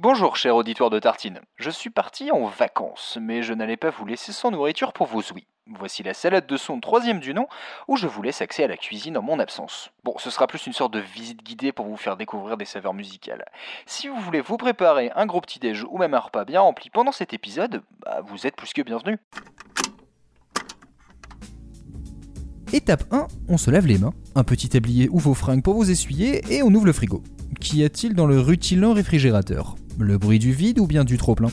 Bonjour cher auditoire de Tartine, je suis parti en vacances, mais je n'allais pas vous laisser sans nourriture pour vos ouïes. Voici la salade de son troisième du nom, où je vous laisse accès à la cuisine en mon absence. Bon, ce sera plus une sorte de visite guidée pour vous faire découvrir des saveurs musicales. Si vous voulez vous préparer un gros petit déj ou même un repas bien rempli pendant cet épisode, bah, vous êtes plus que bienvenus. Étape 1, on se lave les mains, un petit tablier ou vos fringues pour vous essuyer et on ouvre le frigo. Qu'y a-t-il dans le rutilant réfrigérateur? Le bruit du vide ou bien du trop-plein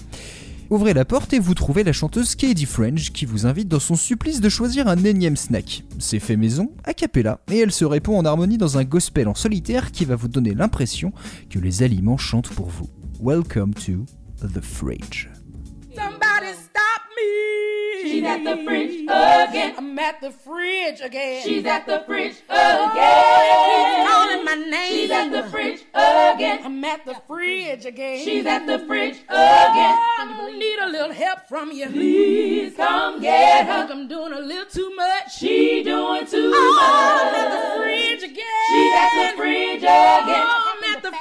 Ouvrez la porte et vous trouvez la chanteuse Katie French qui vous invite dans son supplice de choisir un énième snack. C'est fait maison, a cappella, et elle se répond en harmonie dans un gospel en solitaire qui va vous donner l'impression que les aliments chantent pour vous. Welcome to the fridge. Somebody stop me. She's at the fridge again. I'm at the fridge again. She's at the fridge Oh, again. calling my name. She's at the fridge again. I'm at the fridge again. She's at the fridge again. I need a little help from you. Please come get I think her. I'm doing a little too much. She doing too Oh, I'm at the fridge again. She's at the fridge again. Oh, I'm at the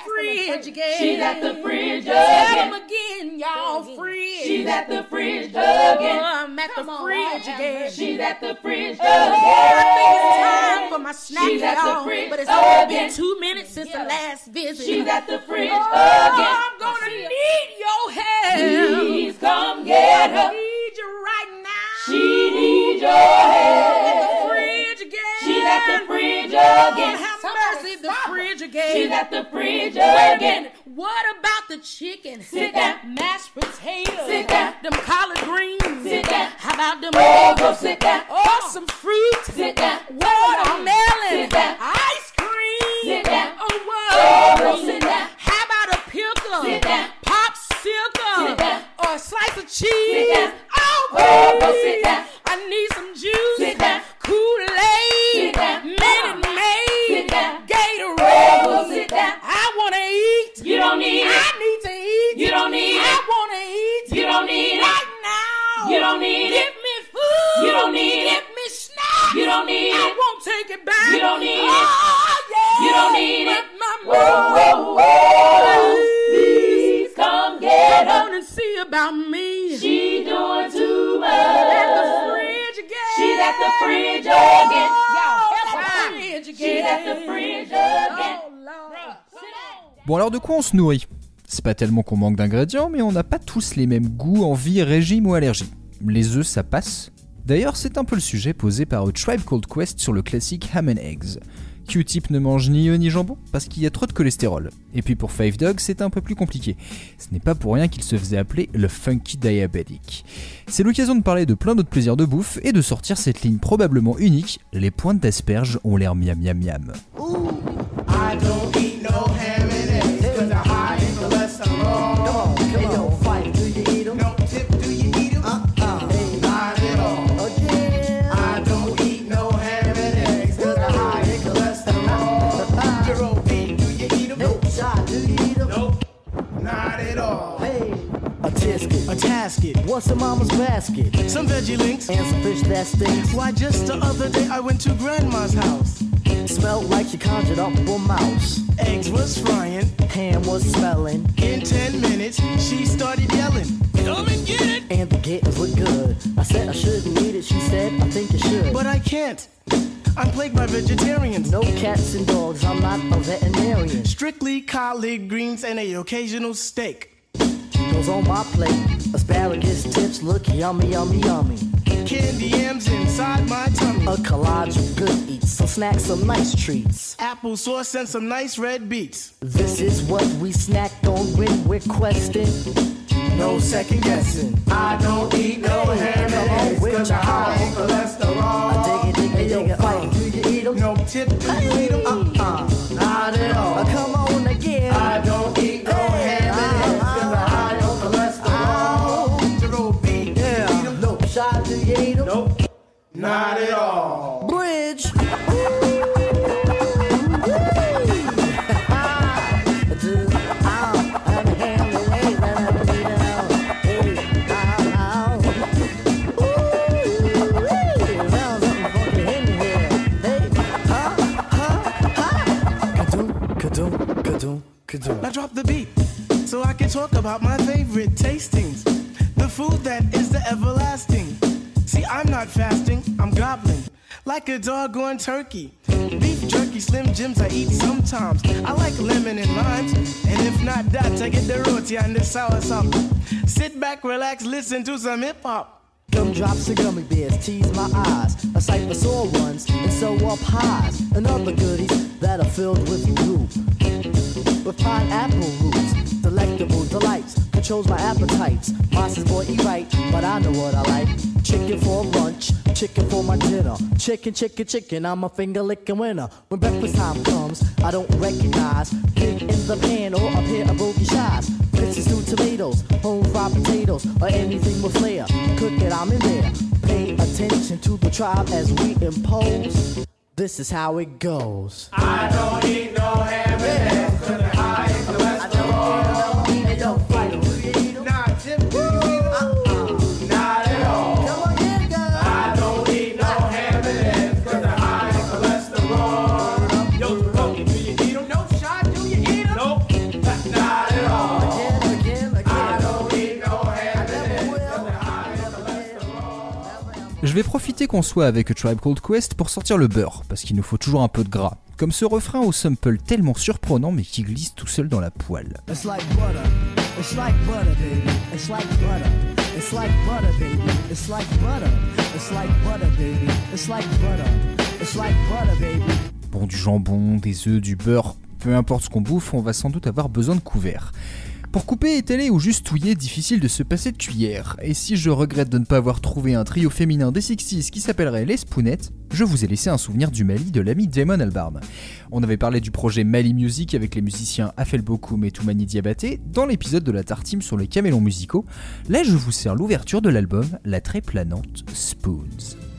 fridge again. She's at the fridge Tell again. again, y'all. Fridge. She's at the fridge Oh, again. I'm at the fridge again. She's at the fridge again. I think it's time for my snack, She's at y'all. fridge But it's only been two minutes since the last visit. She's at the fridge Oh, again. I'm gonna need your help. Please come get I her. need you right now. She needs your at help. the fridge again. She's at the fridge again. Mercy, the fridge again. She's at the fridge Wait again. What about the chicken? Sit that Mashed potatoes. Sit that Them collard greens. Sit that. How about them Oh, sit that. Oh, some fruit. Sit that. Watermelon. Sit down. Quoi on se nourrit C'est pas tellement qu'on manque d'ingrédients, mais on n'a pas tous les mêmes goûts, envies, régimes ou allergies. Les œufs ça passe D'ailleurs c'est un peu le sujet posé par A Tribe Called Quest sur le classique Ham and Eggs. Q-Tip ne mange ni œufs ni jambon parce qu'il y a trop de cholestérol. Et puis pour Five Dogs c'est un peu plus compliqué. Ce n'est pas pour rien qu'il se faisait appeler le Funky Diabetic. C'est l'occasion de parler de plein d'autres plaisirs de bouffe et de sortir cette ligne probablement unique, les pointes d'asperges ont l'air miam miam miam. Tisket. A What's in mama's basket? some veggie links. And some fish that stinks. Why, just the other day I went to grandma's house. Smelled like she conjured up a mouse. Eggs was frying. Ham was smelling. In 10 minutes, she started yelling, Come and get it! And the kittens look good. I said I shouldn't eat it. She said, I think you should. But I can't. I'm plagued by vegetarians. no cats and dogs. I'm not a veterinarian. Strictly collard greens and a occasional steak. On my plate. Asparagus tips look yummy, yummy, yummy. Candy yams inside my tummy. A collage of good eats. Some snacks, some nice treats. Applesauce and some nice red beets. This is what we snacked on when we're questing. No second guessing. I don't eat no ham Come on and eggs with cause your high in I dig it, dig it, dig it. Uh, do you eat 'em? No tip, you not at all. Bridge. Now drop the beat. so I can talk about my favorite tastings. Like a doggone turkey. Beef jerky, slim jims I eat sometimes. I like lemon and limes. And if not that, I get the roti and the sour sop. Sit back, relax, listen to some hip hop. Gumdrops and gummy bears tease my eyes. A sight for sore ones and so are pies and other goodies that are filled with goo. With pineapple roots, delectable delights, controls my appetites. Monsters boy eat right, but I know what I like. Chicken for lunch, chicken for my dinner. Chicken, chicken, chicken, I'm a finger licking winner. When breakfast time comes, I don't recognize pig in the pan or a pair of bogey shies. Mixes stewed tomatoes, home fried potatoes, or anything with flair. Cook it, I'm in there. Pay attention to the tribe as we impose. This is how it goes. I don't eat no ham Je vais profiter qu'on soit avec A Tribe Called Quest pour sortir le beurre, parce qu'il nous faut toujours un peu de gras. Comme ce refrain au sample tellement surprenant mais qui glisse tout seul dans la poêle. It's like butter. It's like butter, baby. It's like butter. It's like butter, baby. It's like butter. It's like butter, baby. It's like butter. It's like butter, baby. Bon, du jambon, des œufs, du beurre, peu importe ce qu'on bouffe, on va sans doute avoir besoin de couverts. Pour couper, étaler ou juste touiller, difficile de se passer de cuillère. Et si je regrette de ne pas avoir trouvé un trio féminin des 60s qui s'appellerait les Spoonettes, je vous ai laissé un souvenir du Mali de l'ami Damon Albarn. On avait parlé du projet Mali Music avec les musiciens Afel Bokoum et Toumani Diabaté dans l'épisode de la Tartime sur les camélons musicaux. Là, je vous sers l'ouverture de l'album, la très planante Spoons.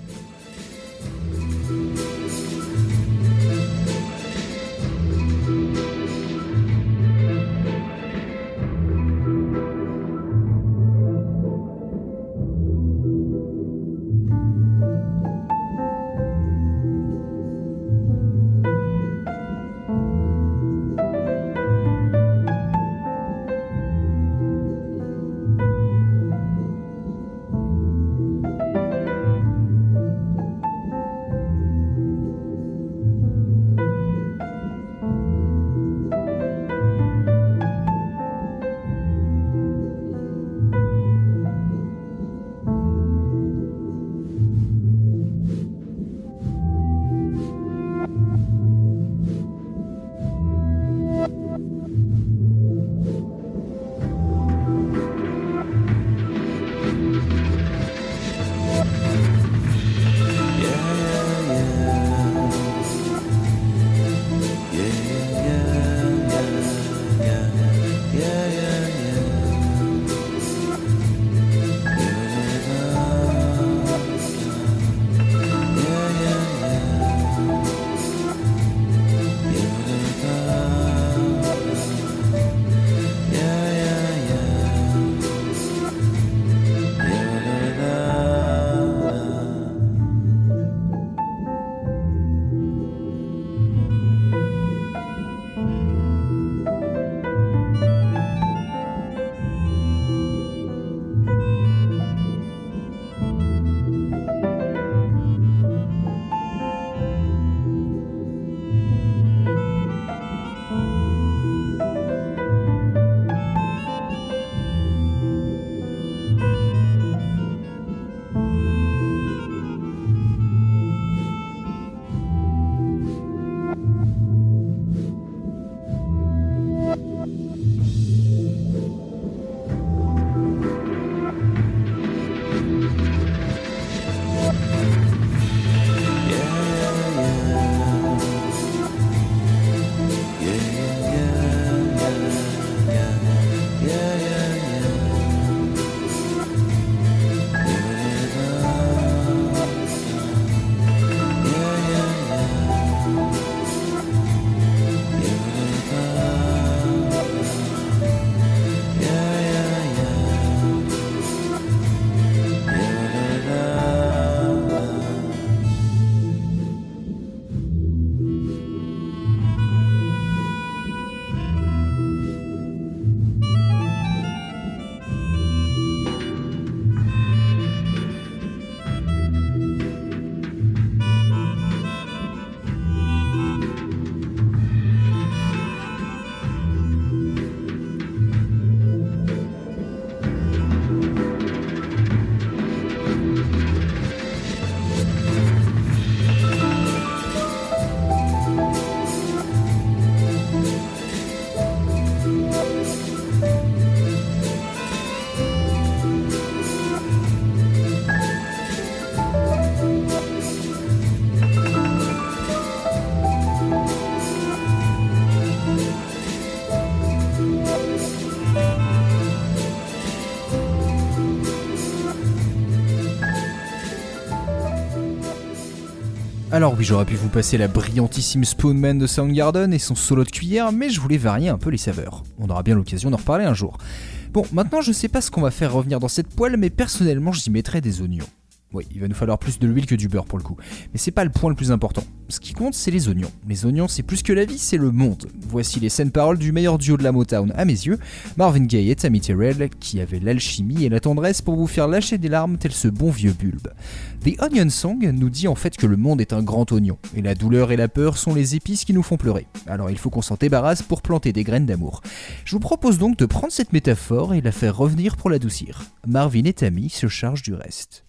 Alors oui, j'aurais pu vous passer la brillantissime Spoonman de Soundgarden et son solo de cuillère, mais je voulais varier un peu les saveurs. On aura bien l'occasion d'en reparler un jour. Bon, maintenant je sais pas ce qu'on va faire revenir dans cette poêle, mais personnellement j'y mettrais des oignons. Oui, il va nous falloir plus de l'huile que du beurre pour le coup. Mais c'est pas le point le plus important. Ce qui compte, c'est les oignons. Les oignons, c'est plus que la vie, c'est le monde. Voici les scènes paroles du meilleur duo de la Motown à mes yeux, Marvin Gaye et Tammy Terrell, qui avaient l'alchimie et la tendresse pour vous faire lâcher des larmes tel ce bon vieux bulbe. The Onion Song nous dit en fait que le monde est un grand oignon, et la douleur et la peur sont les épices qui nous font pleurer. Alors il faut qu'on s'en débarrasse pour planter des graines d'amour. Je vous propose donc de prendre cette métaphore et la faire revenir pour l'adoucir. Marvin et Tammy se chargent du reste.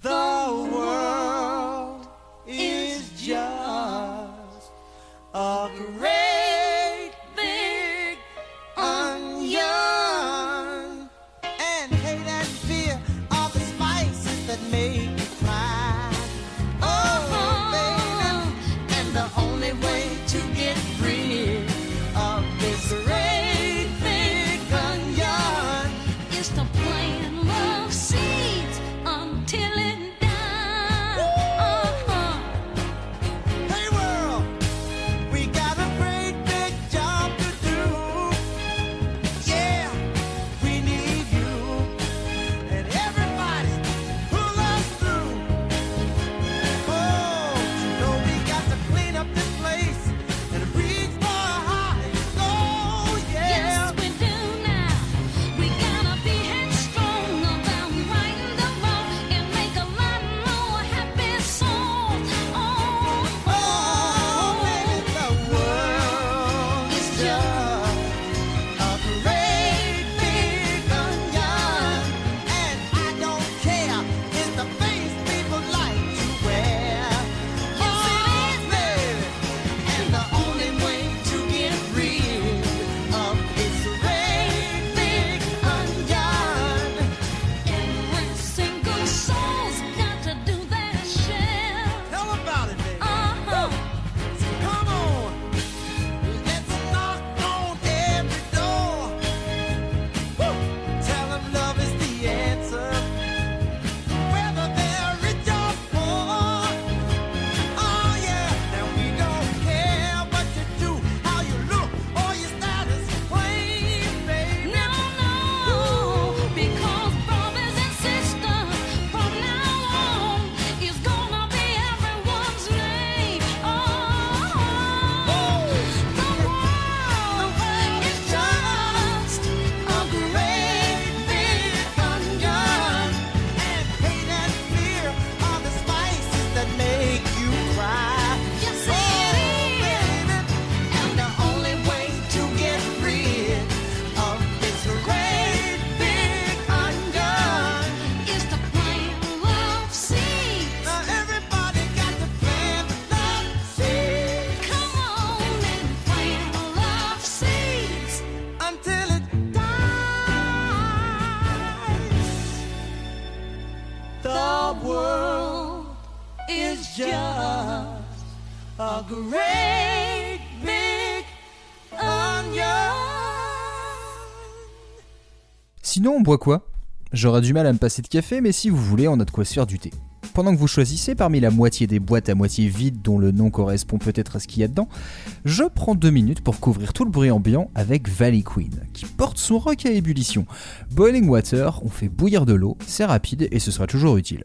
On boit quoi? J'aurais du mal à me passer de café, mais si vous voulez, on a de quoi se faire du thé. Pendant que vous choisissez parmi la moitié des boîtes à moitié vides dont le nom correspond peut-être à ce qu'il y a dedans, je prends deux minutes pour couvrir tout le bruit ambiant avec Valley Queen, qui porte son rock à ébullition. Boiling water, on fait bouillir de l'eau, c'est rapide et ce sera toujours utile.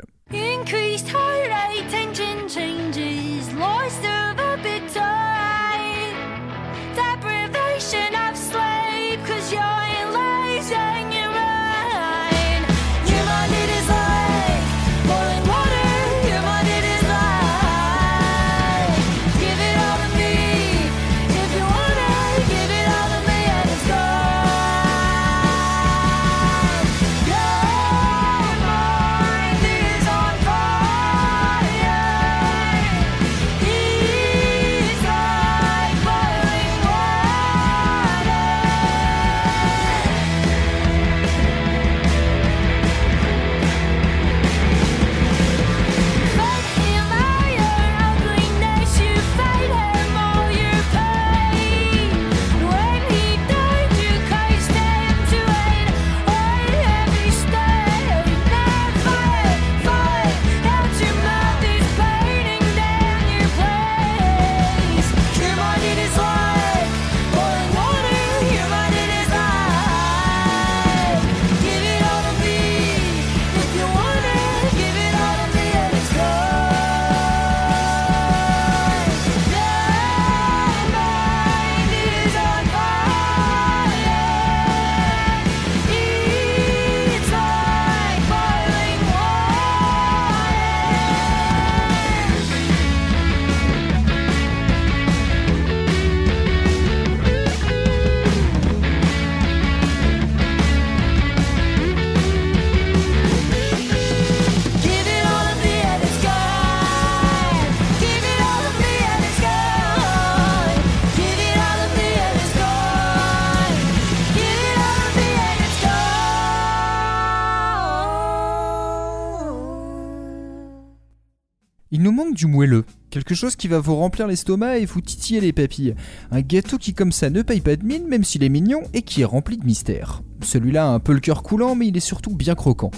Manque du moelleux, quelque chose qui va vous remplir l'estomac et vous titiller les papilles. Un gâteau qui comme ça ne paye pas de mine même s'il est mignon et qui est rempli de mystères. Celui-là a un peu le cœur coulant mais il est surtout bien croquant.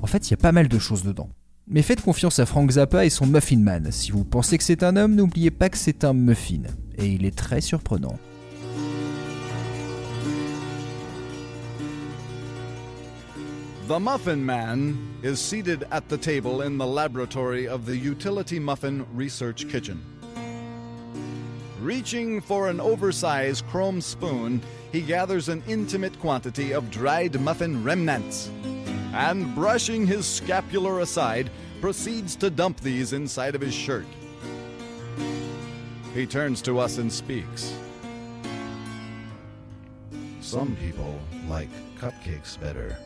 En fait, il y a pas mal de choses dedans. Mais faites confiance à Frank Zappa et son Muffin Man. Si vous pensez que c'est un homme, n'oubliez pas que c'est un muffin. Et il est très surprenant. The Muffin Man is seated at the table in the laboratory of the Utility Muffin Research Kitchen. Reaching for an oversized chrome spoon, he gathers an intimate quantity of dried muffin remnants and, brushing his scapular aside, proceeds to dump these inside of his shirt. He turns to us and speaks. Some people like cupcakes better.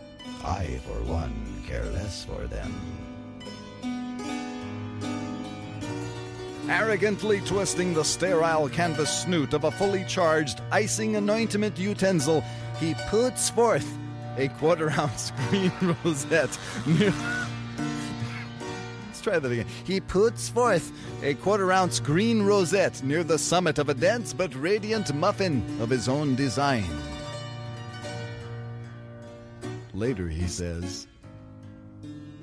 I, for one, care less for them. arrogantly twisting the sterile canvas snoot of a fully charged icing anointment utensil, he puts forth a quarter ounce green rosette. Let's try that again. He puts forth a quarter ounce green rosette near the summit of a dense but radiant muffin of his own design. Later he says,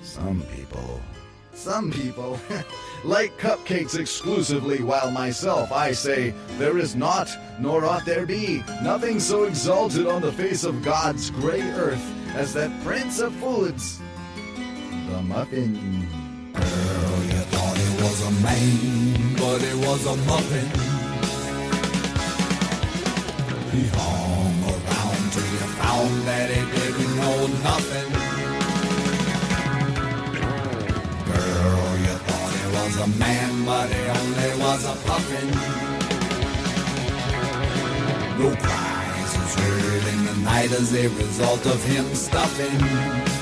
Some people. Some people like cupcakes exclusively, while myself I say, There is not, nor ought there be, nothing so exalted on the face of God's gray earth as that prince of foods, the muffin. Girl, you thought it was a man, but it was a muffin. He hung around till you found that it didn't know nothing. Girl, you thought he was a man, but he only was a puffin. No cries was heard in the night as a result of him stuffing.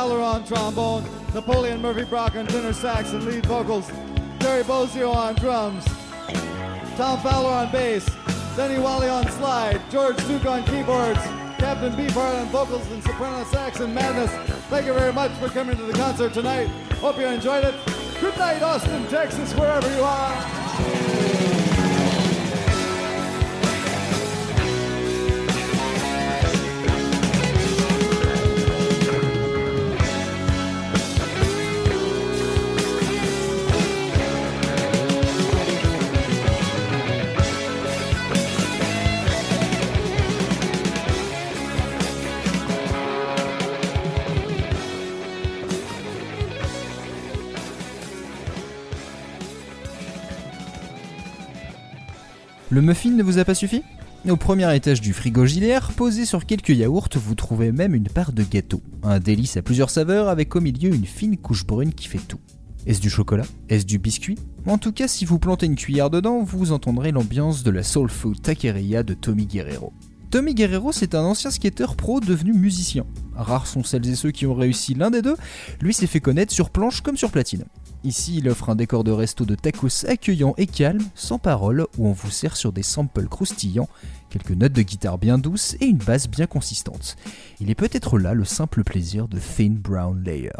Fowler on trombone, Napoleon Murphy Brock on tenor sax and lead vocals, Terry Bozzio on drums, Tom Fowler on bass, Denny Walley on slide, George Duke on keyboards, Captain Beefheart on vocals and soprano sax and madness. Thank you very much for coming to the concert tonight. Hope you enjoyed it. Good night, Austin, Texas, wherever you are. Le muffin ne vous a pas suffi? Au premier étage du frigo gilaire, posé sur quelques yaourts, vous trouvez même une part de gâteau. Un délice à plusieurs saveurs avec au milieu une fine couche brune qui fait tout. Est-ce du chocolat? Est-ce du biscuit? En tout cas, si vous plantez une cuillère dedans, vous entendrez l'ambiance de la soul food taqueria de Tommy Guerrero. Tommy Guerrero, c'est un ancien skateur pro devenu musicien. Rares sont celles et ceux qui ont réussi l'un des deux, lui s'est fait connaître sur planche comme sur platine. Ici, il offre un décor de resto de tacos accueillant et calme, sans parole, où on vous sert sur des samples croustillants, quelques notes de guitare bien douces et une basse bien consistante. Il est peut-être là le simple plaisir de Thin Brown Layer.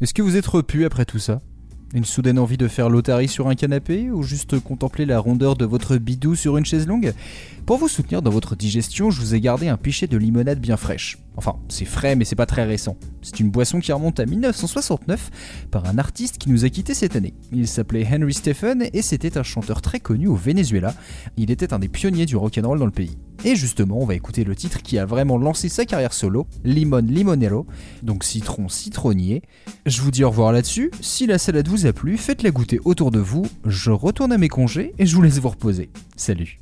Est-ce que vous êtes repu après tout ça? Une soudaine envie de faire l'otarie sur un canapé ou juste contempler la rondeur de votre bidou sur une chaise longue? Pour vous soutenir dans votre digestion, je vous ai gardé un pichet de limonade bien fraîche. Enfin, c'est frais mais c'est pas très récent. C'est une boisson qui remonte à 1969 par un artiste qui nous a quittés cette année. Il s'appelait Henry Stephen et c'était un chanteur très connu au Venezuela. Il était un des pionniers du rock'n'roll dans le pays. Et justement, on va écouter le titre qui a vraiment lancé sa carrière solo, Limon Limonero, donc citron citronnier. Je vous dis au revoir là-dessus. Si la salade vous a plu, faites-la goûter autour de vous. Je retourne à mes congés et je vous laisse vous reposer. Salut.